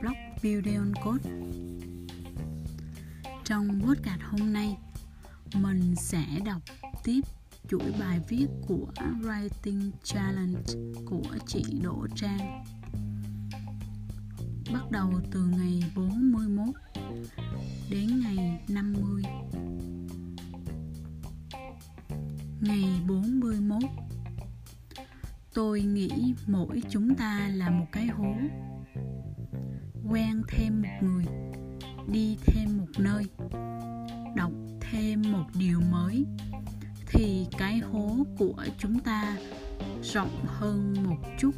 blog Building Code. Trong podcast hôm nay, mình sẽ đọc tiếp chuỗi bài viết của Writing Challenge của chị Đỗ Trang. Bắt đầu từ ngày 41 đến ngày 50. Ngày 41 Tôi nghĩ mỗi chúng ta là một cái hố Quen thêm một người, Đi thêm một nơi, Đọc thêm một điều mới, Thì cái hố của chúng ta rộng hơn một chút.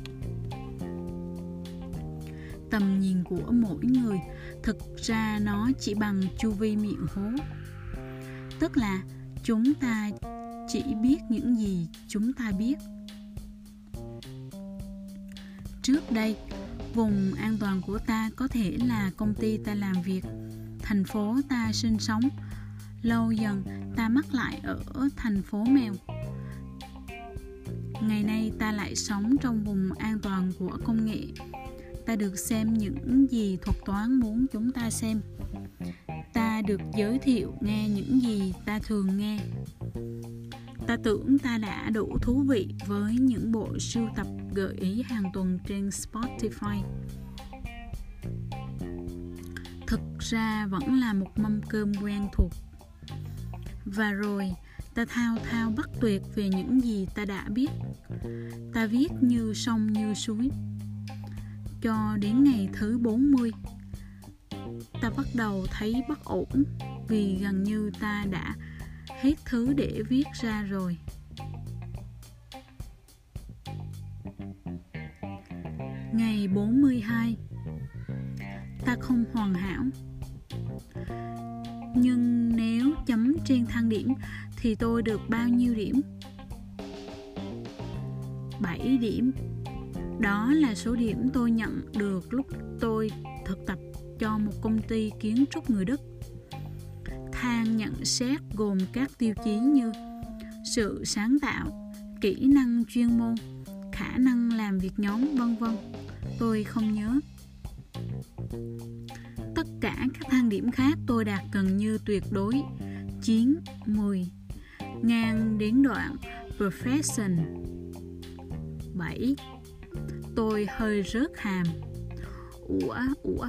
Tầm nhìn của mỗi người Thực ra nó chỉ bằng chu vi miệng hố. Tức là chúng ta chỉ biết những gì chúng ta biết. Trước đây vùng an toàn của ta có thể là công ty ta làm việc, thành phố ta sinh sống. Lâu dần, ta mắc lại ở thành phố mèo. Ngày nay ta lại sống trong vùng an toàn của công nghệ. Ta được xem những gì thuật toán muốn chúng ta xem. Ta được giới thiệu nghe những gì ta thường nghe ta tưởng ta đã đủ thú vị với những bộ sưu tập gợi ý hàng tuần trên Spotify. Thực ra vẫn là một mâm cơm quen thuộc. Và rồi, ta thao thao bất tuyệt về những gì ta đã biết. Ta viết như sông như suối. Cho đến ngày thứ 40 ta bắt đầu thấy bất ổn vì gần như ta đã hết thứ để viết ra rồi. Ngày 42 Ta không hoàn hảo. Nhưng nếu chấm trên thang điểm Thì tôi được bao nhiêu điểm? 7 điểm. Đó là số điểm tôi nhận được lúc tôi thực tập cho một công ty kiến trúc người Đức thang nhận xét gồm các tiêu chí như sự sáng tạo kỹ năng chuyên môn khả năng làm việc nhóm vân vân. Tôi không nhớ. Tất cả các thang điểm khác tôi đạt gần như tuyệt đối. 9, 10 ngang đến đoạn profession. 7 tôi hơi rớt hàm. Ủa ủa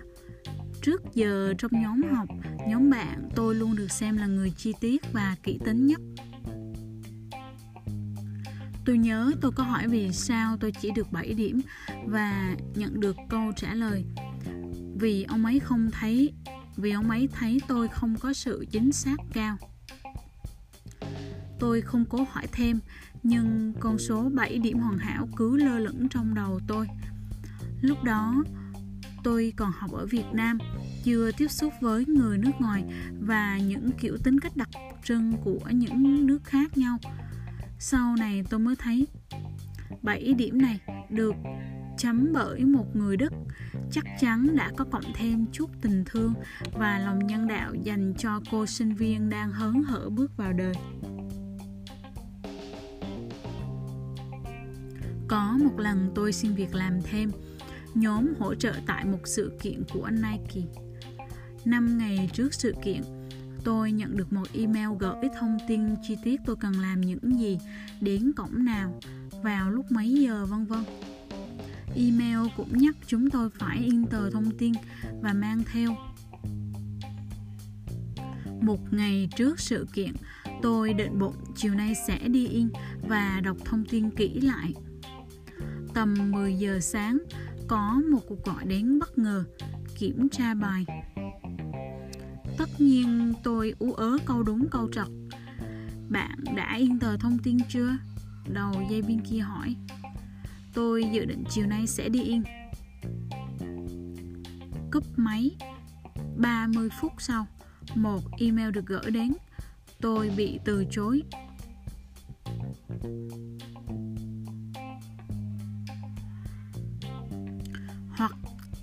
Trước giờ trong nhóm học, nhóm bạn, tôi luôn được xem là người chi tiết và kỹ tính nhất. Tôi nhớ tôi có hỏi vì sao tôi chỉ được 7 điểm và nhận được câu trả lời, vì ông ấy không thấy, vì ông ấy thấy tôi không có sự chính xác cao. Tôi không cố hỏi thêm, nhưng con số 7 điểm hoàn hảo cứ lơ lửng trong đầu tôi. Lúc đó tôi còn học ở Việt Nam, chưa tiếp xúc với người nước ngoài và những kiểu tính cách đặc trưng của những nước khác nhau. Sau này tôi mới thấy 7 điểm này được chấm bởi một người Đức. Chắc chắn đã có cộng thêm chút tình thương và lòng nhân đạo dành cho cô sinh viên đang hớn hở bước vào đời. Có một lần tôi xin việc làm thêm nhóm hỗ trợ tại một sự kiện của Nike. năm ngày trước sự kiện, tôi nhận được một email gửi thông tin chi tiết tôi cần làm những gì, đến cổng nào, vào lúc mấy giờ vân vân. Email cũng nhắc chúng tôi phải in tờ thông tin và mang theo. Một ngày trước sự kiện, tôi định bụng chiều nay sẽ đi in và đọc thông tin kỹ lại. Tầm 10 giờ sáng, có một cuộc gọi đến bất ngờ, kiểm tra bài. Tất nhiên tôi ú ớ câu đúng câu trật. Bạn đã in tờ thông tin chưa? Đầu dây bên kia hỏi. Tôi dự định chiều nay sẽ đi in cúp máy. 30 phút sau, một email được gửi đến. Tôi bị từ chối.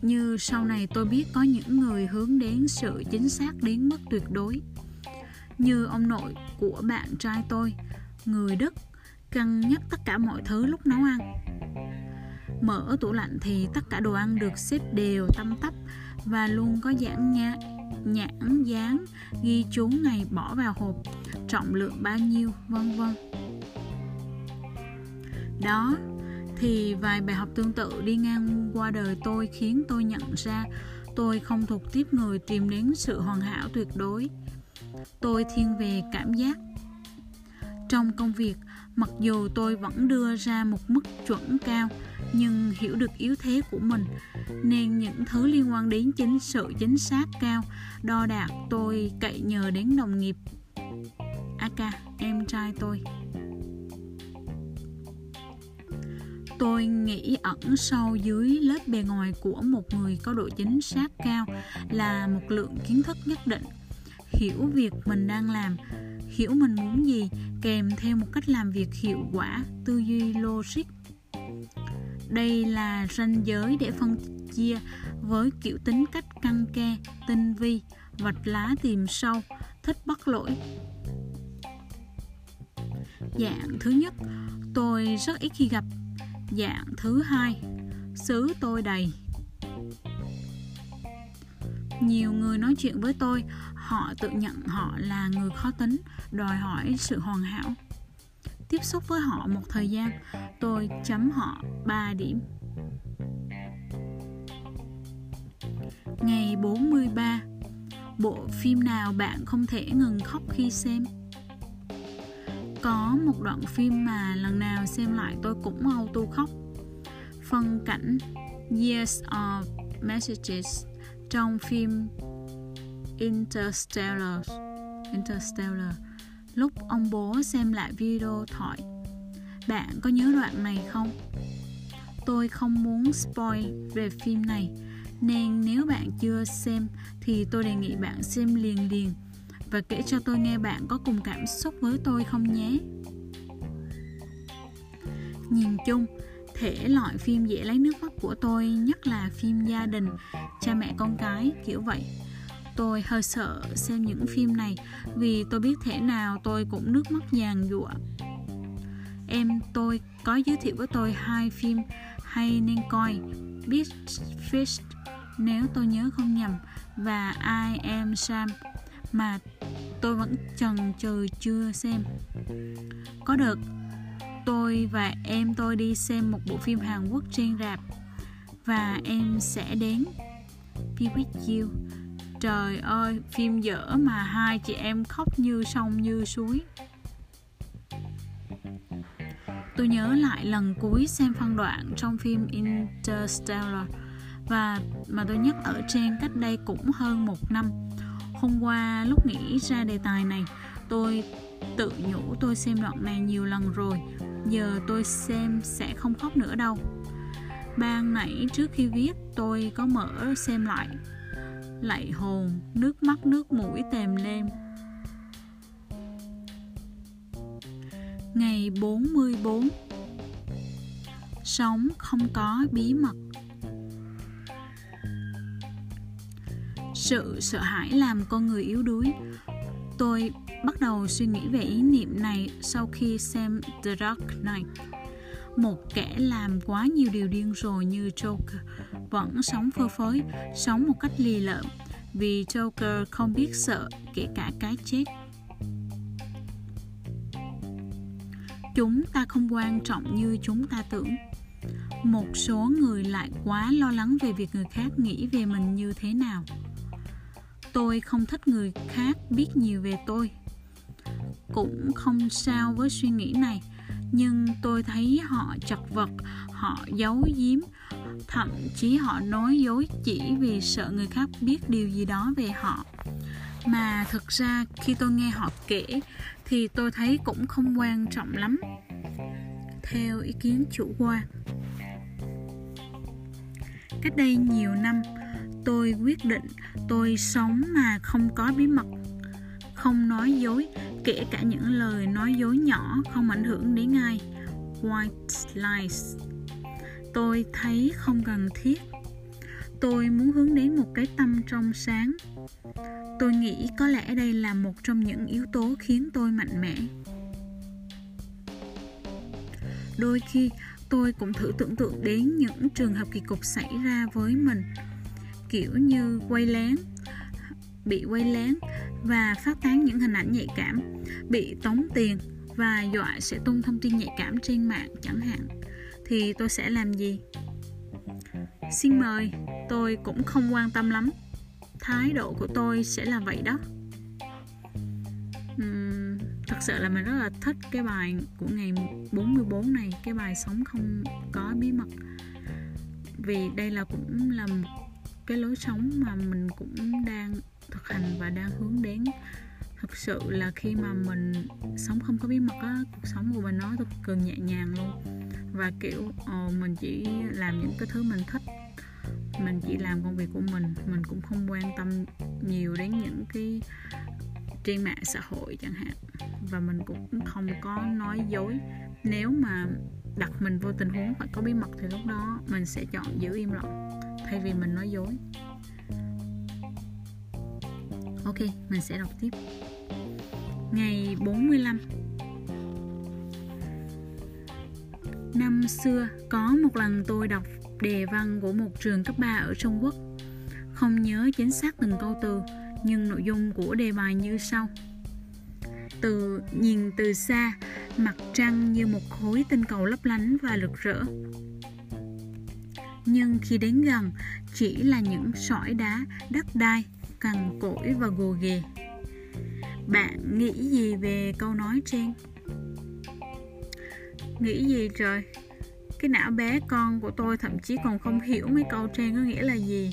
Như sau này tôi biết có những người hướng đến sự chính xác đến mức tuyệt đối. Như ông nội của bạn trai tôi người đức cân nhắc tất cả mọi thứ lúc nấu ăn. Mở tủ lạnh thì tất cả đồ ăn được xếp đều tăm tắp và luôn có dãn nhã, nhãn dán ghi chú ngày bỏ vào hộp trọng lượng bao nhiêu vân vân. Đó thì vài bài học tương tự đi ngang qua đời tôi khiến tôi nhận ra tôi không thuộc tiếp người tìm đến sự hoàn hảo tuyệt đối. Tôi thiên về cảm giác. Trong công việc mặc dù tôi vẫn đưa ra một mức chuẩn cao nhưng hiểu được yếu thế của mình nên những thứ liên quan đến chính sự chính xác cao đo đạc tôi cậy nhờ đến đồng nghiệp. Aka, em trai tôi. Tôi nghĩ ẩn sâu dưới lớp bề ngoài của một người có độ chính xác cao là một lượng kiến thức nhất định. Hiểu việc mình đang làm, hiểu mình muốn gì kèm theo một cách làm việc hiệu quả, tư duy logic. Đây là ranh giới để phân chia với kiểu tính cách căng ke, tinh vi, vạch lá tìm sâu, thích bắt lỗi. Dạng thứ nhất, tôi rất ít khi gặp dạng thứ hai, xứ tôi đầy. Nhiều người nói chuyện với tôi, họ tự nhận họ là người khó tính, đòi hỏi sự hoàn hảo. Tiếp xúc với họ một thời gian, tôi chấm họ 3 điểm. Ngày 43 Bộ phim nào bạn không thể ngừng khóc khi xem? Có một đoạn phim mà lần nào xem lại tôi cũng auto khóc. Phân cảnh Years of Messages trong phim Interstellar. Interstellar. Lúc ông bố xem lại video thoại. Bạn có nhớ đoạn này không? Tôi không muốn spoil về phim này, nên nếu bạn chưa xem thì tôi đề nghị bạn xem liền liền và kể cho tôi nghe bạn có cùng cảm xúc với tôi không nhé. Nhìn chung, thể loại phim dễ lấy nước mắt của tôi nhất là phim gia đình, cha mẹ con cái, kiểu vậy. Tôi hơi sợ xem những phim này vì tôi biết thể nào tôi cũng nước mắt giàn giụa em, tôi có giới thiệu với tôi hai phim hay nên coi Beach Fish, nếu tôi nhớ không nhầm, và I Am Sam mà tôi vẫn chần chừ chưa xem. Có được tôi và em tôi đi xem một bộ phim Hàn Quốc trên rạp và em sẽ đến. Be With You. Trời ơi, phim dở mà hai chị em khóc như sông như suối. Tôi nhớ lại lần cuối xem phân đoạn trong phim Interstellar và mà tôi nhắc ở trên cách đây cũng hơn một năm hôm qua lúc nghĩ ra đề tài này, tôi tự nhủ tôi xem đoạn này nhiều lần rồi, giờ tôi xem sẽ không khóc nữa đâu. Ban nãy trước khi viết, tôi có mở xem lại. Lạy hồn, nước mắt, nước mũi tèm lem. ngày 44 sống không có bí mật. Sự sợ hãi làm con người yếu đuối. Tôi bắt đầu suy nghĩ về ý niệm này sau khi xem The Dark Knight. Một kẻ làm quá nhiều điều điên rồ như Joker vẫn sống phơ phới, sống một cách lì lợm vì Joker không biết sợ kể cả cái chết. Chúng ta không quan trọng như chúng ta tưởng. Một số người lại quá lo lắng về việc người khác nghĩ về mình như thế nào tôi không thích người khác biết nhiều về tôi. Cũng không sao với suy nghĩ này, nhưng tôi thấy họ chật vật, họ giấu giếm. Thậm chí họ nói dối chỉ vì sợ người khác biết điều gì đó về họ. Mà thực ra khi tôi nghe họ kể, thì tôi thấy cũng không quan trọng lắm. Theo ý kiến chủ quan cách đây nhiều năm tôi quyết định tôi sống mà không có bí mật, không nói dối, kể cả những lời nói dối nhỏ không ảnh hưởng đến ai. White lies. Tôi thấy không cần thiết. Tôi muốn hướng đến một cái tâm trong sáng. Tôi nghĩ có lẽ đây là một trong những yếu tố khiến tôi mạnh mẽ. Đôi khi, tôi cũng thử tưởng tượng đến những trường hợp kỳ cục xảy ra với mình kiểu như quay lén bị quay lén và phát tán những hình ảnh nhạy cảm bị tống tiền và dọa sẽ tung thông tin nhạy cảm trên mạng chẳng hạn. Thì tôi sẽ làm gì? Xin mời tôi cũng không quan tâm lắm. Thái độ của tôi sẽ là vậy đó. Uhm, thật sự là mình rất là thích cái bài của ngày 44 này. Cái bài sống không có bí mật. Vì đây là cũng là một cái lối sống mà mình cũng đang thực hành và đang hướng đến. Thực sự là khi mà mình sống không có bí mật á cuộc sống của mình nó cực kỳ nhẹ nhàng luôn. Và kiểu uh, mình chỉ làm những cái thứ mình thích. Mình chỉ làm công việc của mình mình cũng không quan tâm nhiều đến những cái trên mạng xã hội chẳng hạn. Và mình cũng không có nói dối. Nếu mà đặt mình vô tình huống phải có bí mật thì lúc đó mình sẽ chọn giữ im lặng thay vì mình nói dối. Ok, mình sẽ đọc tiếp. Ngày 45 Năm xưa có một lần tôi đọc đề văn của một trường cấp 3 ở Trung Quốc. Không nhớ chính xác từng câu từ Nhưng nội dung của đề bài như sau. Từ nhìn từ xa mặt trăng như một khối tinh cầu lấp lánh và rực rỡ nhưng khi đến gần, chỉ là những sỏi đá đất đai, cằn cỗi và gồ ghề. Bạn nghĩ gì về câu nói trên? Nghĩ gì trời? Cái não bé con của tôi thậm chí còn không hiểu mấy câu trên có nghĩa là gì.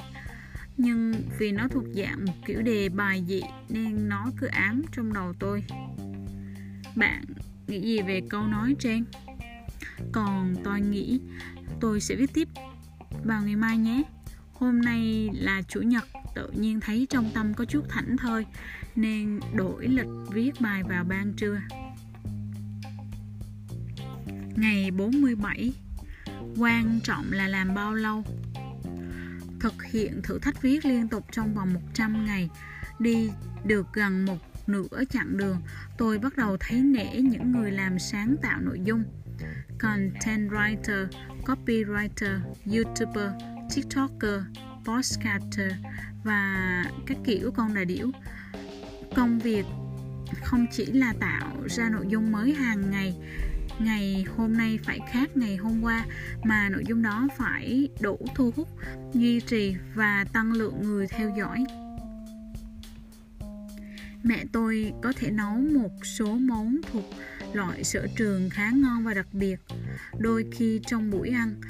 Nhưng vì nó thuộc dạng một kiểu đề bài dị nên nó cứ ám trong đầu tôi. Bạn nghĩ gì về câu nói trên? Còn tôi nghĩ tôi sẽ viết tiếp vào ngày mai nhé. Hôm nay là chủ nhật, tự nhiên thấy trong tâm có chút thảnh thơi, nên đổi lịch viết bài vào ban trưa. Ngày 47 quan trọng là làm bao lâu? Thực hiện thử thách viết liên tục trong vòng 100 ngày, đi được gần một nửa chặng đường, tôi bắt đầu thấy nể những người làm sáng tạo nội dung. Content writer copywriter, youtuber, tiktoker podcaster và các kiểu con đà điểu công việc không chỉ là tạo ra nội dung mới hàng ngày ngày hôm nay phải khác ngày hôm qua, mà nội dung đó phải đủ thu hút, duy trì và tăng lượng người theo dõi. Mẹ tôi có thể nấu một số món thuộc loại sở trường khá ngon và đặc biệt. Đôi khi trong buổi ăn,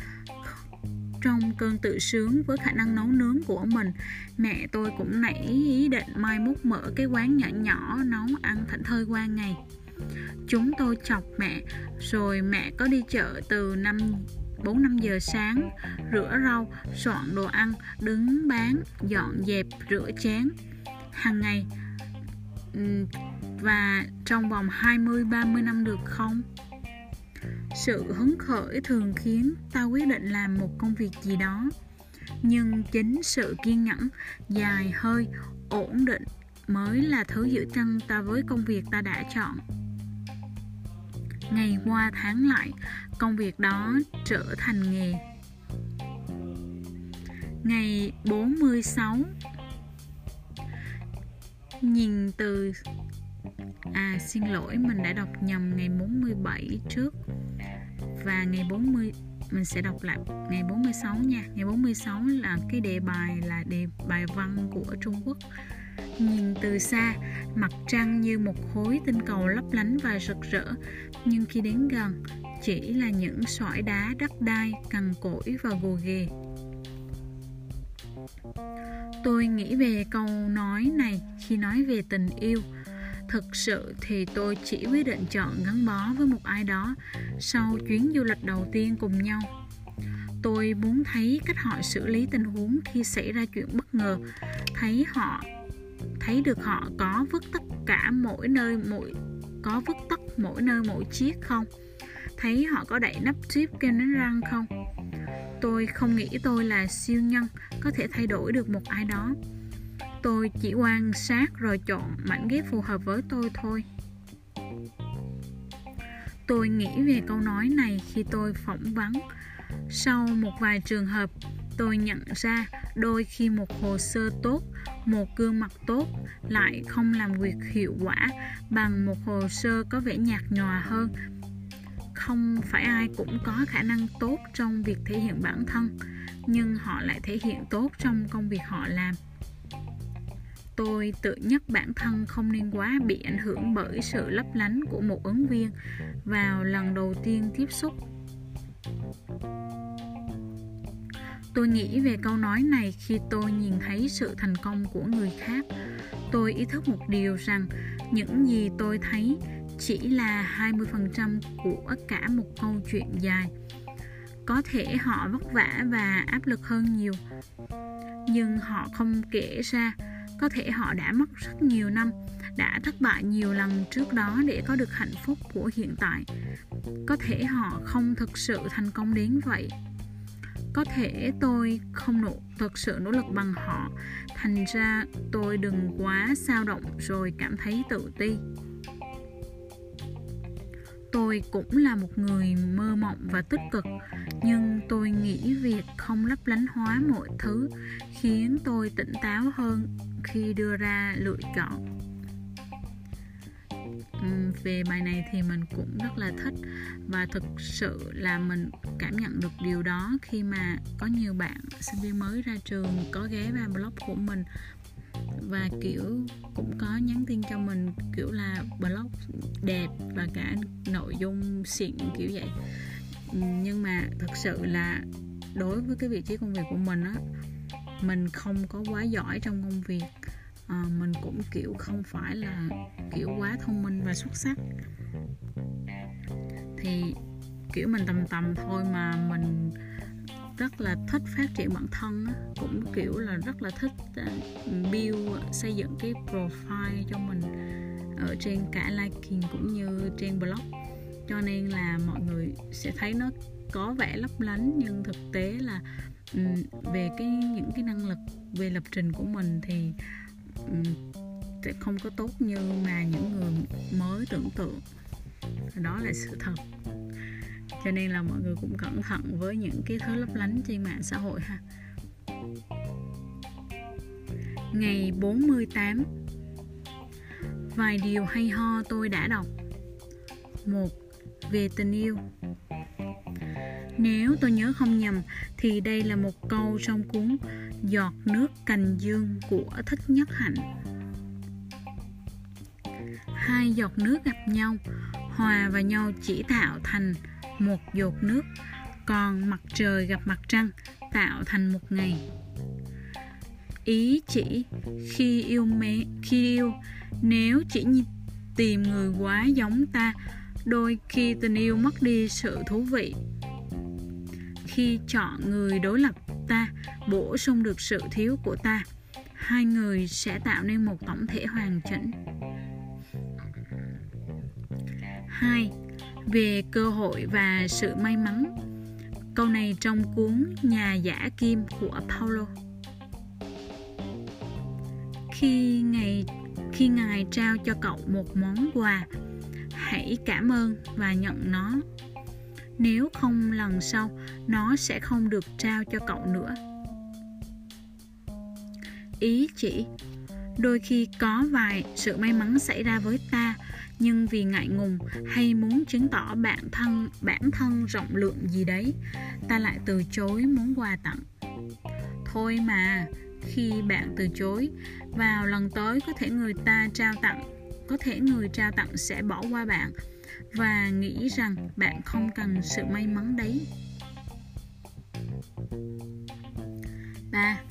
trong cơn tự sướng với khả năng nấu nướng của mình, mẹ tôi cũng nảy ý định mai mốt mở cái quán nhỏ nhỏ nấu ăn thảnh thơi qua ngày. Chúng tôi chọc mẹ, rồi mẹ có đi chợ từ năm 4 5 giờ sáng, rửa rau, soạn đồ ăn, đứng bán, dọn dẹp, rửa chén. Hàng ngày và trong vòng 20 30 năm được không? Sự hứng khởi thường khiến ta quyết định làm một công việc gì đó. Nhưng chính sự kiên nhẫn, dài hơi, ổn định mới là thứ giữ chân ta với công việc ta đã chọn. Ngày qua tháng lại, công việc đó trở thành nghề. Ngày 46 Nhìn từ À xin lỗi mình đã đọc nhầm ngày 47 trước. Và ngày 40 mình sẽ đọc lại ngày 46 nha. Ngày 46 là cái đề bài là đề bài văn của Trung Quốc. Nhìn từ xa, mặt trăng như một khối tinh cầu lấp lánh và rực rỡ. Nhưng khi đến gần, chỉ là những sỏi đá đất đai, cằn cỗi và gồ ghề. Tôi nghĩ về câu nói này khi nói về tình yêu. Thực sự thì tôi chỉ quyết định chọn gắn bó với một ai đó sau chuyến du lịch đầu tiên cùng nhau. Tôi muốn thấy cách họ xử lý tình huống khi xảy ra chuyện bất ngờ, thấy họ thấy được họ có vứt tất cả mỗi nơi mỗi có vứt tất mỗi nơi mỗi chiếc không? Thấy họ có đậy nắp chip kem đánh răng không? Tôi không nghĩ tôi là siêu nhân có thể thay đổi được một ai đó tôi chỉ quan sát rồi chọn mảnh ghép phù hợp với tôi thôi. Tôi nghĩ về câu nói này khi tôi phỏng vấn. Sau một vài trường hợp, tôi nhận ra đôi khi một hồ sơ tốt, một gương mặt tốt lại không làm việc hiệu quả bằng một hồ sơ có vẻ nhạt nhòa hơn. Không phải ai cũng có khả năng tốt trong việc thể hiện bản thân, nhưng họ lại thể hiện tốt trong công việc họ làm tôi tự nhắc bản thân không nên quá bị ảnh hưởng bởi sự lấp lánh của một ứng viên vào lần đầu tiên tiếp xúc. Tôi nghĩ về câu nói này khi tôi nhìn thấy sự thành công của người khác. Tôi ý thức một điều rằng những gì tôi thấy chỉ là 20% của cả một câu chuyện dài. Có thể họ vất vả và áp lực hơn nhiều, nhưng họ không kể ra có thể họ đã mất rất nhiều năm, đã thất bại nhiều lần trước đó để có được hạnh phúc của hiện tại. Có thể họ không thực sự thành công đến vậy. Có thể tôi không nỗ, thực sự nỗ lực bằng họ. Thành ra tôi đừng quá sao động rồi cảm thấy tự ti. Tôi cũng là một người mơ mộng và tích cực, nhưng tôi nghĩ việc không lấp lánh hóa mọi thứ khiến tôi tỉnh táo hơn khi đưa ra lựa chọn. Về bài này thì mình cũng rất là thích và thực sự là mình cảm nhận được điều đó khi mà có nhiều bạn sinh viên mới ra trường có ghé vào blog của mình và, kiểu, cũng có nhắn tin cho mình, kiểu là, blog đẹp và cả nội dung xịn kiểu vậy. Nhưng mà thực sự là đối với cái vị trí công việc của mình á mình không có quá giỏi trong công việc. À, mình cũng kiểu không phải là kiểu quá thông minh và xuất sắc. Thì kiểu mình tầm tầm thôi mà mình rất là thích phát triển bản thân cũng kiểu là rất là thích ờ, build xây dựng cái profile cho mình ở trên cả liking cũng như trên blog. Cho nên là mọi người sẽ thấy nó có vẻ lấp lánh nhưng thực tế là um, về cái những cái năng lực về lập trình của mình thì um, sẽ không có tốt như mà những người mới tưởng tượng. Đó là sự thật. Cho nên là mọi người cũng cẩn thận với những cái thứ lấp lánh trên mạng xã hội ha. Ngày 48 Vài điều hay ho tôi đã đọc. Một Về tình yêu. Nếu tôi nhớ không nhầm, thì đây là một câu trong cuốn Giọt nước cành dương của Thích Nhất Hạnh. Hai giọt nước gặp nhau, hòa vào nhau chỉ tạo thành một giọt nước, còn mặt trời gặp mặt trăng tạo thành một ngày. Ý chỉ, khi yêu mê, khi yêu, nếu chỉ tìm người quá giống ta, đôi khi tình yêu mất đi sự thú vị khi chọn người đối lập ta bổ sung được sự thiếu của ta hai người sẽ tạo nên một tổng thể hoàn chỉnh 2 về cơ hội và sự may mắn. Câu này trong cuốn Nhà giả kim của Paulo. Khi ngày khi ngài trao cho cậu một món quà, hãy cảm ơn và nhận nó. Nếu không lần sau, nó sẽ không được trao cho cậu nữa. Ý chỉ đôi khi có vài sự may mắn xảy ra với ta nhưng vì ngại ngùng hay muốn chứng tỏ bản thân bản thân rộng lượng gì đấy ta lại từ chối món quà tặng thôi mà khi bạn từ chối vào lần tới có thể người ta trao tặng có thể người trao tặng sẽ bỏ qua bạn và nghĩ rằng bạn không cần sự may mắn đấy. Ba,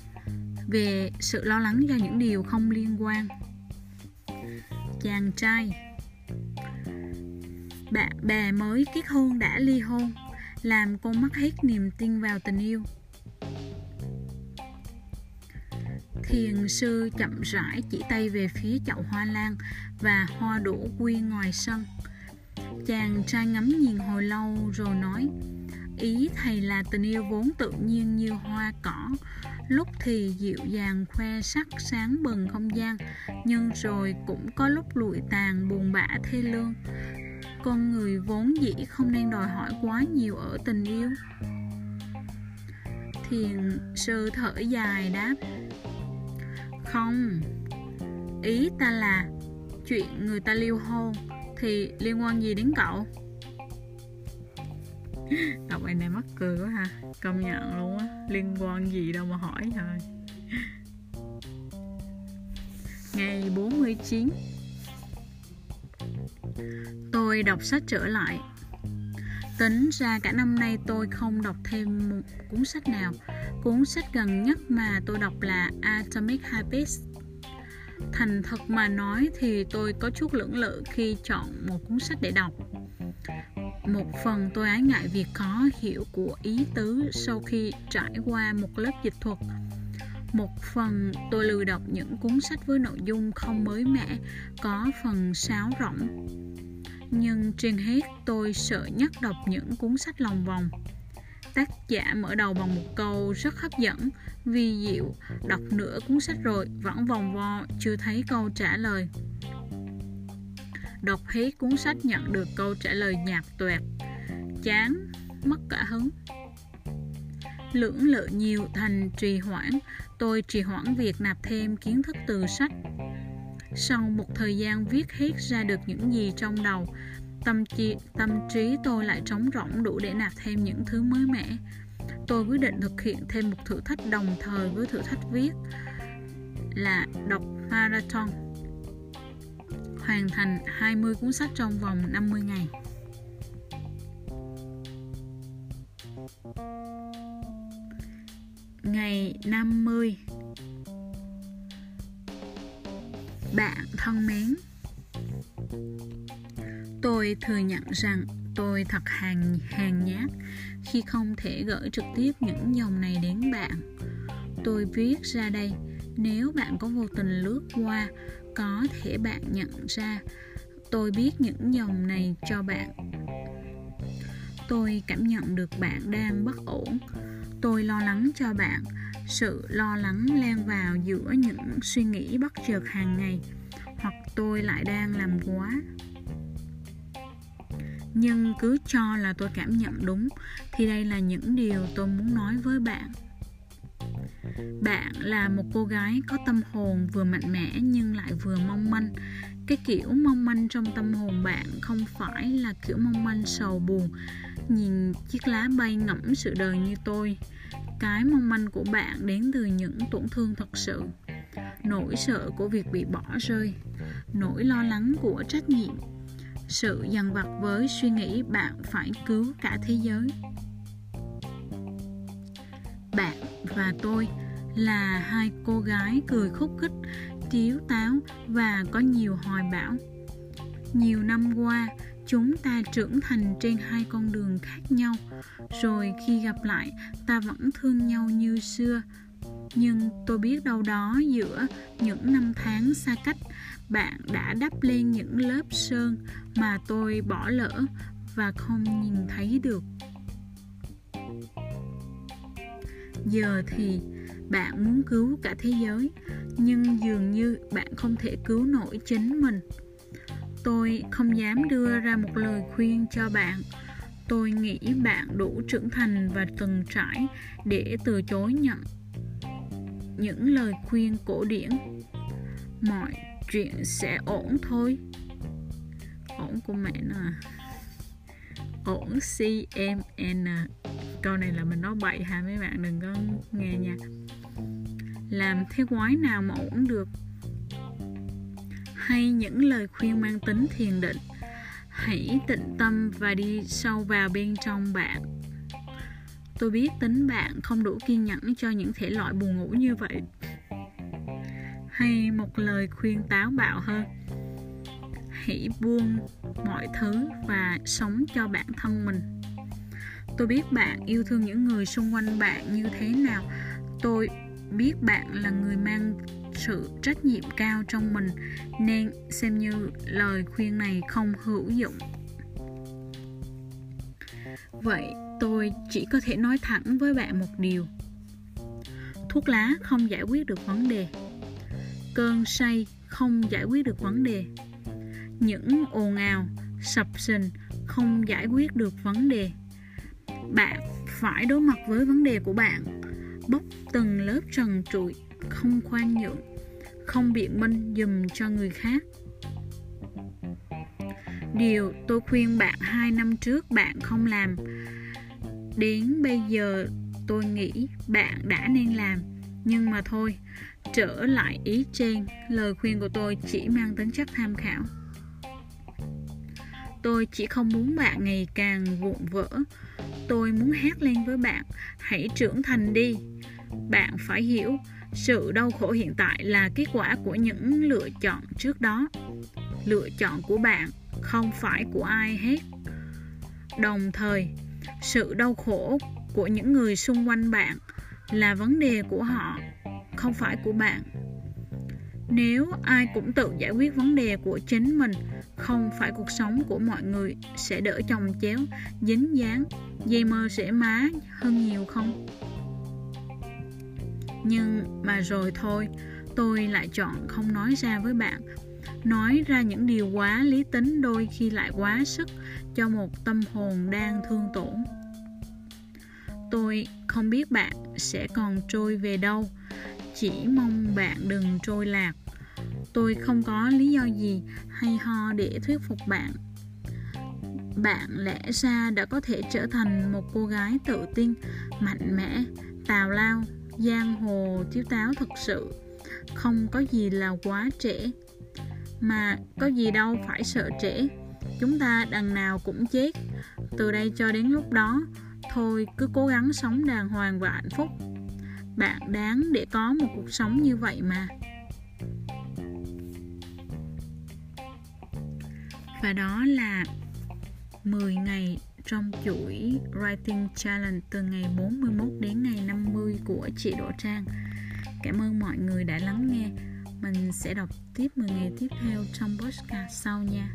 về sự lo lắng cho những điều không liên quan. Chàng trai bạn bè mới kết hôn đã ly hôn, làm cô mất hết niềm tin vào tình yêu. Thiền sư chậm rãi chỉ tay về phía chậu hoa lan và hoa đổ quy ngoài sân chàng trai ngắm nhìn hồi lâu rồi nói, ý thầy là tình yêu vốn tự nhiên như hoa cỏ. Lúc thì dịu dàng, khoe sắc, sáng bừng không gian, nhưng rồi cũng có lúc lụi tàn, buồn bã, thê lương. Con người vốn dĩ không nên đòi hỏi quá nhiều ở tình yêu. Thiền sư thở dài đáp, không, ý ta là chuyện người ta liêu hôn thì liên quan gì đến cậu? Đọc bài này mắc cười quá ha. Công nhận luôn á. Liên quan gì đâu mà hỏi thôi. Ngày 49 tôi đọc sách trở lại. Tính ra cả năm nay tôi không đọc thêm một cuốn sách nào. Cuốn sách gần nhất mà tôi đọc là Atomic Habits thành thật mà nói thì tôi có chút lưỡng lự khi chọn một cuốn sách để đọc. Một phần tôi ái ngại việc khó hiểu của ý tứ sau khi trải qua một lớp dịch thuật. Một phần tôi lười đọc những cuốn sách với nội dung không mới mẻ, có phần sáo rỗng. Nhưng trên hết tôi sợ nhất đọc những cuốn sách lòng vòng tác giả mở đầu bằng một câu rất hấp dẫn. Vi diệu, đọc nửa cuốn sách rồi vẫn vòng vo, chưa thấy câu trả lời. Đọc hết cuốn sách nhận được câu trả lời nhạt toẹt. Chán, mất cả hứng. Lưỡng lự nhiều thành trì hoãn, tôi trì hoãn việc nạp thêm kiến thức từ sách. Sau một thời gian viết hết ra được những gì trong đầu tâm trí, tâm trí tôi lại trống rỗng đủ để nạp thêm những thứ mới mẻ. Tôi quyết định thực hiện thêm một thử thách đồng thời với thử thách viết là đọc marathon hoàn thành 20 cuốn sách trong vòng 50 ngày. Ngày 50 Bạn thân mến Tôi thừa nhận rằng tôi thật hàng hàng nhát khi không thể gửi trực tiếp những dòng này đến bạn. Tôi viết ra đây, nếu bạn có vô tình lướt qua, có thể bạn nhận ra tôi biết những dòng này cho bạn. Tôi cảm nhận được bạn đang bất ổn. Tôi lo lắng cho bạn. Sự lo lắng len vào giữa những suy nghĩ bất chợt hàng ngày hoặc tôi lại đang làm quá nhưng cứ cho là tôi cảm nhận đúng, thì đây là những điều tôi muốn nói với bạn. Bạn là một cô gái có tâm hồn vừa mạnh mẽ nhưng lại vừa mong manh. Cái kiểu mong manh trong tâm hồn bạn không phải là kiểu mong manh sầu buồn, nhìn chiếc lá bay ngẫm sự đời như tôi. Cái mong manh của bạn đến từ những tổn thương thật sự. Nỗi sợ của việc bị bỏ rơi, nỗi lo lắng của trách nhiệm sự dằn vặt với suy nghĩ bạn phải cứu cả thế giới. Bạn và tôi là hai cô gái cười khúc khích, tiếu táo và có nhiều hoài bão. Nhiều năm qua, chúng ta trưởng thành trên hai con đường khác nhau, rồi khi gặp lại, ta vẫn thương nhau như xưa. Nhưng tôi biết đâu đó giữa những năm tháng xa cách bạn đã đắp lên những lớp sơn mà tôi bỏ lỡ và không nhìn thấy được. Giờ thì bạn muốn cứu cả thế giới, nhưng dường như bạn không thể cứu nổi chính mình. Tôi không dám đưa ra một lời khuyên cho bạn. Tôi nghĩ bạn đủ trưởng thành và từng trải để từ chối nhận những lời khuyên cổ điển. Mọi chuyện sẽ ổn thôi. Ổn của mẹ nó à? Ổn cmn à? câu này là mình nói bậy ha mấy bạn? Đừng có nghe nha. Làm thế quái nào mà ổn được? Hay những lời khuyên mang tính thiền định? Hãy tịnh tâm và đi sâu vào bên trong bạn. Tôi biết tính bạn không đủ kiên nhẫn cho những thể loại buồn ngủ như vậy hay một lời khuyên táo bạo hơn. Hãy buông mọi thứ và sống cho bản thân mình. Tôi biết bạn yêu thương những người xung quanh bạn như thế nào. Tôi biết bạn là người mang sự trách nhiệm cao trong mình, nên xem như lời khuyên này không hữu dụng. Vậy tôi chỉ có thể nói thẳng với bạn một điều. Thuốc lá không giải quyết được vấn đề cơn say không giải quyết được vấn đề. Những ồn ào, sập sình không giải quyết được vấn đề. Bạn phải đối mặt với vấn đề của bạn. Bóc từng lớp trần trụi, không khoan nhượng, không biện minh dùm cho người khác. Điều tôi khuyên bạn hai năm trước bạn không làm. Đến bây giờ tôi nghĩ bạn đã nên làm, nhưng mà thôi trở lại ý trên lời khuyên của tôi chỉ mang tính chất tham khảo. Tôi chỉ không muốn bạn ngày càng vụn vỡ. Tôi muốn hát lên với bạn. Hãy trưởng thành đi. Bạn phải hiểu, sự đau khổ hiện tại là kết quả của những lựa chọn trước đó. Lựa chọn của bạn, không phải của ai hết. Đồng thời, sự đau khổ của những người xung quanh bạn là vấn đề của họ không phải của bạn. Nếu ai cũng tự giải quyết vấn đề của chính mình, không phải cuộc sống của mọi người sẽ đỡ chồng chéo, dính dáng, dây mơ sẽ má hơn nhiều không? Nhưng mà rồi thôi, tôi lại chọn không nói ra với bạn. Nói ra những điều quá lý tính đôi khi lại quá sức cho một tâm hồn đang thương tổn. Tôi không biết bạn sẽ còn trôi về đâu chỉ mong bạn đừng trôi lạc. Tôi không có lý do gì hay ho để thuyết phục bạn. Bạn lẽ ra đã có thể trở thành một cô gái tự tin, mạnh mẽ, tào lao, giang hồ thiếu táo thật sự. Không có gì là quá trễ, mà có gì đâu phải sợ trễ. Chúng ta đằng nào cũng chết. Từ đây cho đến lúc đó, thôi cứ cố gắng sống đàng hoàng và hạnh phúc bạn đáng để có một cuộc sống như vậy mà và đó là 10 ngày trong chuỗi Writing Challenge từ ngày 41 đến ngày 50 của chị Đỗ Trang. Cảm ơn mọi người đã lắng nghe. Mình sẽ đọc tiếp 10 ngày tiếp theo trong podcast sau nha.